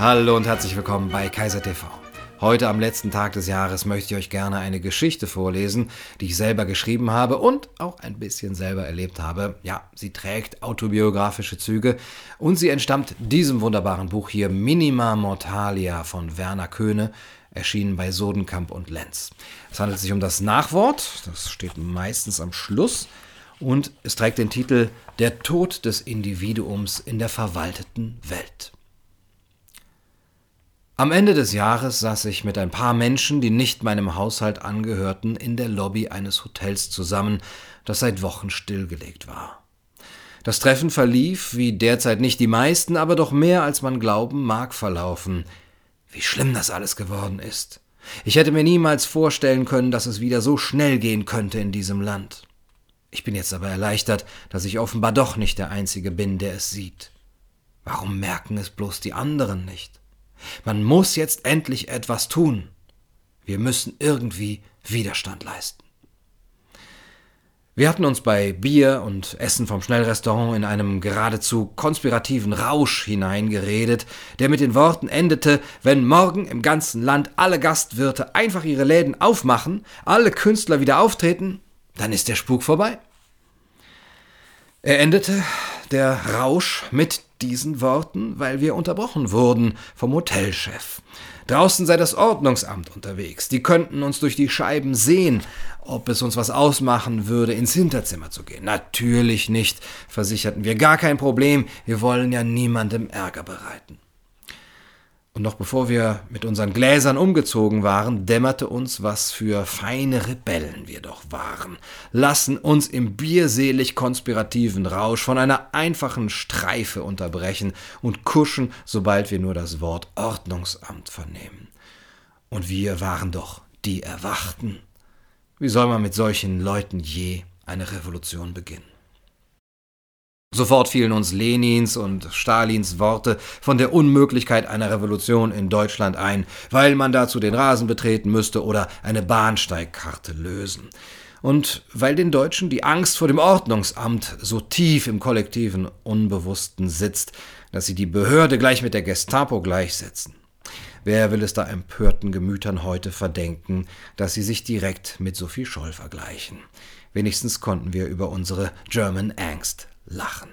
Hallo und herzlich willkommen bei Kaiser TV. Heute am letzten Tag des Jahres möchte ich euch gerne eine Geschichte vorlesen, die ich selber geschrieben habe und auch ein bisschen selber erlebt habe. Ja, sie trägt autobiografische Züge und sie entstammt diesem wunderbaren Buch hier Minima Mortalia von Werner Köhne, erschienen bei Sodenkamp und Lenz. Es handelt sich um das Nachwort, das steht meistens am Schluss und es trägt den Titel Der Tod des Individuums in der verwalteten Welt. Am Ende des Jahres saß ich mit ein paar Menschen, die nicht meinem Haushalt angehörten, in der Lobby eines Hotels zusammen, das seit Wochen stillgelegt war. Das Treffen verlief, wie derzeit nicht die meisten, aber doch mehr als man glauben mag verlaufen. Wie schlimm das alles geworden ist. Ich hätte mir niemals vorstellen können, dass es wieder so schnell gehen könnte in diesem Land. Ich bin jetzt aber erleichtert, dass ich offenbar doch nicht der Einzige bin, der es sieht. Warum merken es bloß die anderen nicht? Man muss jetzt endlich etwas tun. Wir müssen irgendwie Widerstand leisten. Wir hatten uns bei Bier und Essen vom Schnellrestaurant in einem geradezu konspirativen Rausch hineingeredet, der mit den Worten endete, wenn morgen im ganzen Land alle Gastwirte einfach ihre Läden aufmachen, alle Künstler wieder auftreten, dann ist der Spuk vorbei. Er endete, der Rausch, mit diesen Worten, weil wir unterbrochen wurden vom Hotelchef. Draußen sei das Ordnungsamt unterwegs. Die könnten uns durch die Scheiben sehen, ob es uns was ausmachen würde, ins Hinterzimmer zu gehen. Natürlich nicht, versicherten wir, gar kein Problem. Wir wollen ja niemandem Ärger bereiten. Und noch bevor wir mit unseren Gläsern umgezogen waren, dämmerte uns, was für feine Rebellen wir doch waren, lassen uns im bierselig konspirativen Rausch von einer einfachen Streife unterbrechen und kuschen, sobald wir nur das Wort Ordnungsamt vernehmen. Und wir waren doch die Erwachten. Wie soll man mit solchen Leuten je eine Revolution beginnen? Sofort fielen uns Lenins und Stalins Worte von der Unmöglichkeit einer Revolution in Deutschland ein, weil man dazu den Rasen betreten müsste oder eine Bahnsteigkarte lösen. Und weil den Deutschen die Angst vor dem Ordnungsamt so tief im kollektiven Unbewussten sitzt, dass sie die Behörde gleich mit der Gestapo gleichsetzen. Wer will es da empörten Gemütern heute verdenken, dass sie sich direkt mit Sophie Scholl vergleichen? Wenigstens konnten wir über unsere German Angst lachen.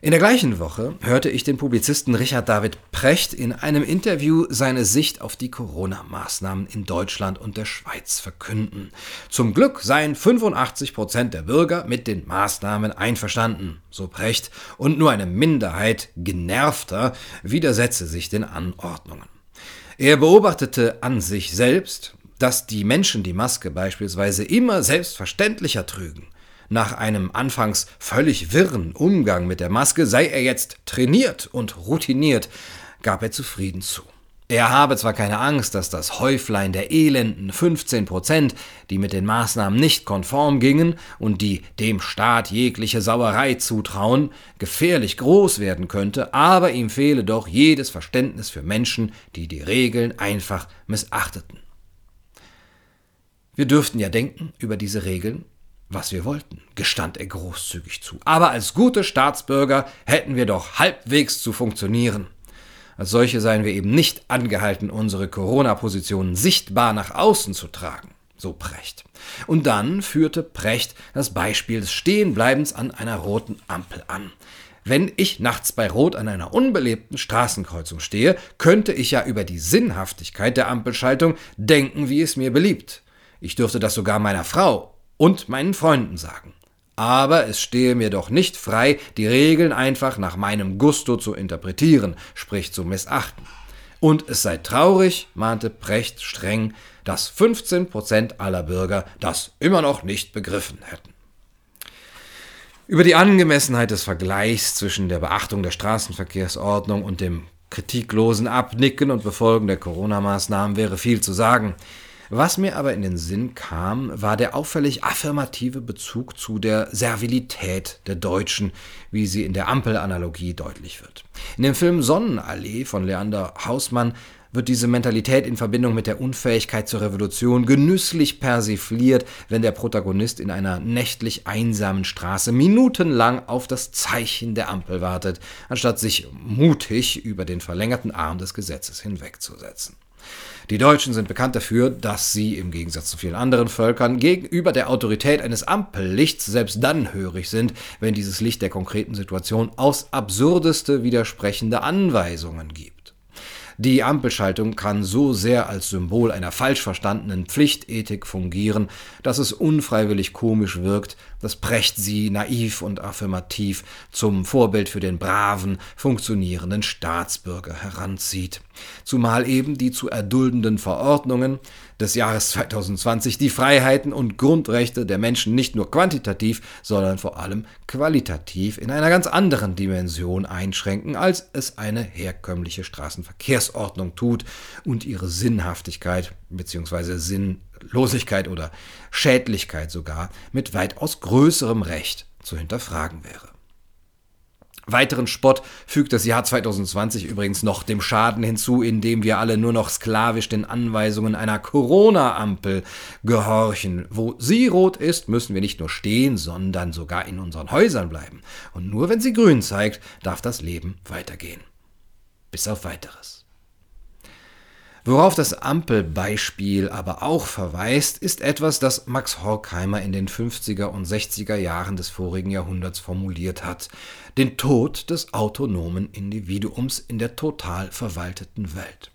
In der gleichen Woche hörte ich den Publizisten Richard David Precht in einem Interview seine Sicht auf die Corona-Maßnahmen in Deutschland und der Schweiz verkünden. Zum Glück seien 85 Prozent der Bürger mit den Maßnahmen einverstanden, so Precht, und nur eine Minderheit genervter widersetze sich den Anordnungen. Er beobachtete an sich selbst, dass die Menschen die Maske beispielsweise immer selbstverständlicher trügen nach einem anfangs völlig wirren Umgang mit der Maske sei er jetzt trainiert und routiniert, gab er zufrieden zu. Er habe zwar keine Angst, dass das Häuflein der elenden 15 Prozent, die mit den Maßnahmen nicht konform gingen und die dem Staat jegliche Sauerei zutrauen, gefährlich groß werden könnte, aber ihm fehle doch jedes Verständnis für Menschen, die die Regeln einfach missachteten. Wir dürften ja denken über diese Regeln, was wir wollten, gestand er großzügig zu. Aber als gute Staatsbürger hätten wir doch halbwegs zu funktionieren. Als solche seien wir eben nicht angehalten, unsere Corona-Positionen sichtbar nach außen zu tragen. So Precht. Und dann führte Precht das Beispiel des Stehenbleibens an einer roten Ampel an. Wenn ich nachts bei Rot an einer unbelebten Straßenkreuzung stehe, könnte ich ja über die Sinnhaftigkeit der Ampelschaltung denken, wie es mir beliebt. Ich dürfte das sogar meiner Frau und meinen Freunden sagen. Aber es stehe mir doch nicht frei, die Regeln einfach nach meinem Gusto zu interpretieren, sprich zu missachten. Und es sei traurig, mahnte Precht streng, dass 15 Prozent aller Bürger das immer noch nicht begriffen hätten. Über die Angemessenheit des Vergleichs zwischen der Beachtung der Straßenverkehrsordnung und dem kritiklosen Abnicken und Befolgen der Corona-Maßnahmen wäre viel zu sagen. Was mir aber in den Sinn kam, war der auffällig affirmative Bezug zu der Servilität der Deutschen, wie sie in der Ampelanalogie deutlich wird. In dem Film Sonnenallee von Leander Hausmann wird diese Mentalität in Verbindung mit der Unfähigkeit zur Revolution genüsslich persifliert, wenn der Protagonist in einer nächtlich einsamen Straße minutenlang auf das Zeichen der Ampel wartet, anstatt sich mutig über den verlängerten Arm des Gesetzes hinwegzusetzen. Die Deutschen sind bekannt dafür, dass sie im Gegensatz zu vielen anderen Völkern gegenüber der Autorität eines Ampellichts selbst dann hörig sind, wenn dieses Licht der konkreten Situation aus absurdeste widersprechende Anweisungen gibt. Die Ampelschaltung kann so sehr als Symbol einer falsch verstandenen Pflichtethik fungieren, dass es unfreiwillig komisch wirkt, dass Brecht sie naiv und affirmativ zum Vorbild für den braven, funktionierenden Staatsbürger heranzieht. Zumal eben die zu erduldenden Verordnungen des Jahres 2020 die Freiheiten und Grundrechte der Menschen nicht nur quantitativ, sondern vor allem qualitativ in einer ganz anderen Dimension einschränken, als es eine herkömmliche Straßenverkehrsordnung tut und ihre Sinnhaftigkeit bzw. Sinnlosigkeit oder Schädlichkeit sogar mit weitaus größerem Recht zu hinterfragen wäre. Weiteren Spott fügt das Jahr 2020 übrigens noch dem Schaden hinzu, indem wir alle nur noch sklavisch den Anweisungen einer Corona-Ampel gehorchen. Wo sie rot ist, müssen wir nicht nur stehen, sondern sogar in unseren Häusern bleiben. Und nur wenn sie grün zeigt, darf das Leben weitergehen. Bis auf weiteres. Worauf das Ampelbeispiel aber auch verweist, ist etwas, das Max Horkheimer in den 50er und 60er Jahren des vorigen Jahrhunderts formuliert hat, den Tod des autonomen Individuums in der total verwalteten Welt.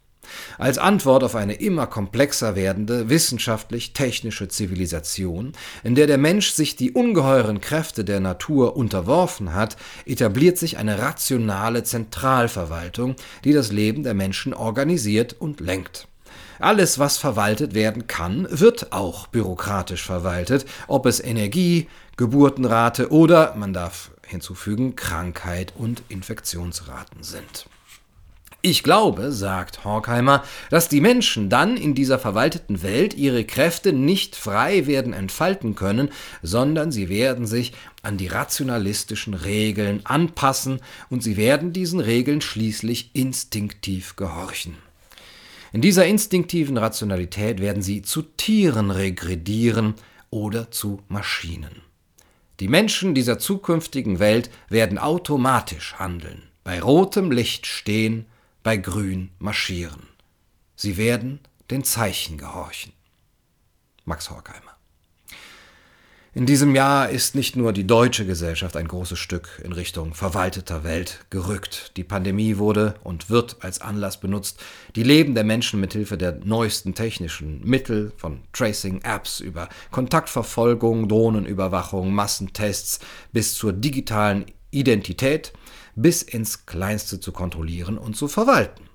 Als Antwort auf eine immer komplexer werdende wissenschaftlich-technische Zivilisation, in der der Mensch sich die ungeheuren Kräfte der Natur unterworfen hat, etabliert sich eine rationale Zentralverwaltung, die das Leben der Menschen organisiert und lenkt. Alles, was verwaltet werden kann, wird auch bürokratisch verwaltet, ob es Energie, Geburtenrate oder, man darf hinzufügen, Krankheit und Infektionsraten sind. Ich glaube, sagt Horkheimer, dass die Menschen dann in dieser verwalteten Welt ihre Kräfte nicht frei werden entfalten können, sondern sie werden sich an die rationalistischen Regeln anpassen und sie werden diesen Regeln schließlich instinktiv gehorchen. In dieser instinktiven Rationalität werden sie zu Tieren regredieren oder zu Maschinen. Die Menschen dieser zukünftigen Welt werden automatisch handeln, bei rotem Licht stehen bei Grün marschieren. Sie werden den Zeichen gehorchen. Max Horkheimer. In diesem Jahr ist nicht nur die deutsche Gesellschaft ein großes Stück in Richtung verwalteter Welt gerückt. Die Pandemie wurde und wird als Anlass benutzt, die Leben der Menschen mithilfe der neuesten technischen Mittel, von Tracing-Apps über Kontaktverfolgung, Drohnenüberwachung, Massentests bis zur digitalen Identität bis ins Kleinste zu kontrollieren und zu verwalten.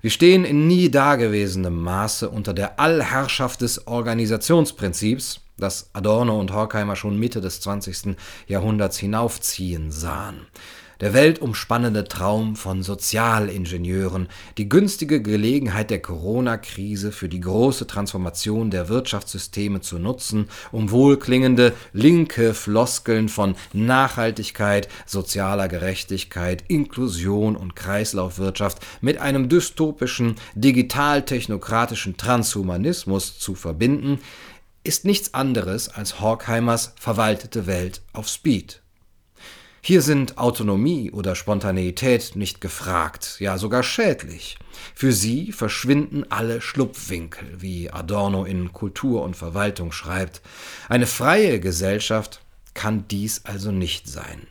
Wir stehen in nie dagewesenem Maße unter der Allherrschaft des Organisationsprinzips, das Adorno und Horkheimer schon Mitte des 20. Jahrhunderts hinaufziehen sahen der weltumspannende Traum von Sozialingenieuren, die günstige Gelegenheit der Corona-Krise für die große Transformation der Wirtschaftssysteme zu nutzen, um wohlklingende linke Floskeln von Nachhaltigkeit, sozialer Gerechtigkeit, Inklusion und Kreislaufwirtschaft mit einem dystopischen, digital-technokratischen Transhumanismus zu verbinden, ist nichts anderes als Horkheimers verwaltete Welt auf Speed. Hier sind Autonomie oder Spontaneität nicht gefragt, ja sogar schädlich. Für sie verschwinden alle Schlupfwinkel, wie Adorno in Kultur und Verwaltung schreibt. Eine freie Gesellschaft kann dies also nicht sein.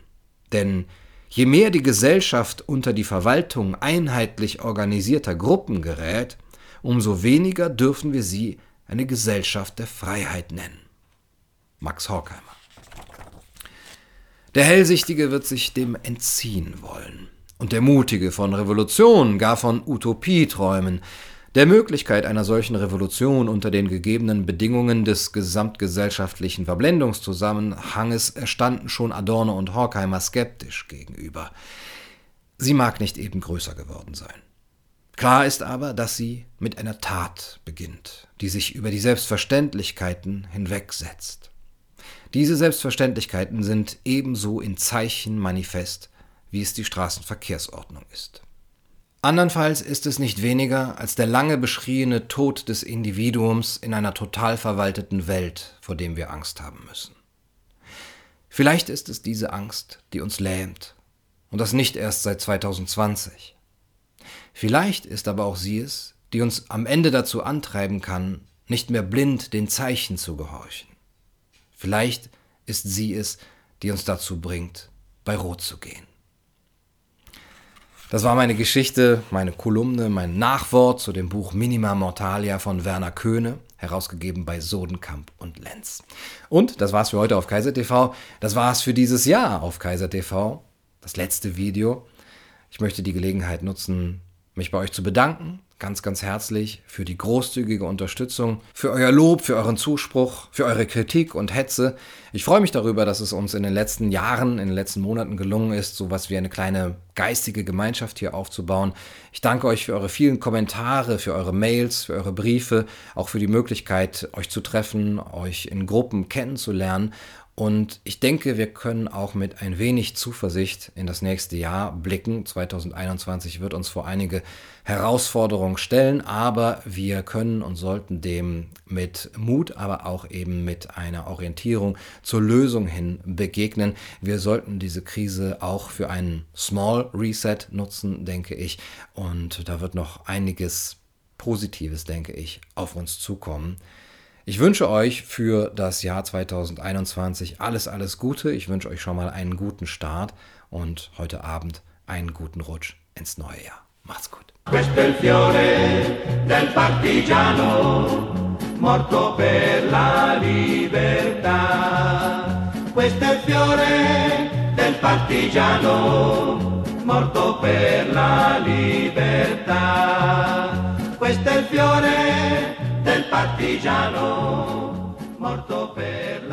Denn je mehr die Gesellschaft unter die Verwaltung einheitlich organisierter Gruppen gerät, umso weniger dürfen wir sie eine Gesellschaft der Freiheit nennen. Max Horkheimer der Hellsichtige wird sich dem entziehen wollen. Und der Mutige von Revolution, gar von Utopie träumen, der Möglichkeit einer solchen Revolution unter den gegebenen Bedingungen des gesamtgesellschaftlichen Verblendungszusammenhanges erstanden schon Adorno und Horkheimer skeptisch gegenüber. Sie mag nicht eben größer geworden sein. Klar ist aber, dass sie mit einer Tat beginnt, die sich über die Selbstverständlichkeiten hinwegsetzt. Diese Selbstverständlichkeiten sind ebenso in Zeichen manifest, wie es die Straßenverkehrsordnung ist. Andernfalls ist es nicht weniger als der lange beschriebene Tod des Individuums in einer total verwalteten Welt, vor dem wir Angst haben müssen. Vielleicht ist es diese Angst, die uns lähmt, und das nicht erst seit 2020. Vielleicht ist aber auch sie es, die uns am Ende dazu antreiben kann, nicht mehr blind den Zeichen zu gehorchen. Vielleicht ist sie es, die uns dazu bringt, bei Rot zu gehen. Das war meine Geschichte, meine Kolumne, mein Nachwort zu dem Buch Minima Mortalia von Werner Köhne, herausgegeben bei Sodenkamp und Lenz. Und das war's für heute auf Kaiser TV. Das war's für dieses Jahr auf Kaiser TV. Das letzte Video. Ich möchte die Gelegenheit nutzen, mich bei euch zu bedanken ganz, ganz herzlich für die großzügige Unterstützung, für euer Lob, für euren Zuspruch, für eure Kritik und Hetze. Ich freue mich darüber, dass es uns in den letzten Jahren, in den letzten Monaten gelungen ist, so was wie eine kleine geistige Gemeinschaft hier aufzubauen. Ich danke euch für eure vielen Kommentare, für eure Mails, für eure Briefe, auch für die Möglichkeit, euch zu treffen, euch in Gruppen kennenzulernen und ich denke, wir können auch mit ein wenig Zuversicht in das nächste Jahr blicken. 2021 wird uns vor einige Herausforderungen stellen, aber wir können und sollten dem mit Mut, aber auch eben mit einer Orientierung zur Lösung hin begegnen. Wir sollten diese Krise auch für einen Small Reset nutzen, denke ich. Und da wird noch einiges Positives, denke ich, auf uns zukommen. Ich wünsche euch für das Jahr 2021 alles, alles Gute. Ich wünsche euch schon mal einen guten Start und heute Abend einen guten Rutsch ins neue Jahr. Macht's gut. Morto per la libertà. Questo è il fiore del partigiano morto per la libertà. Questo è il fiore partigiano morto per la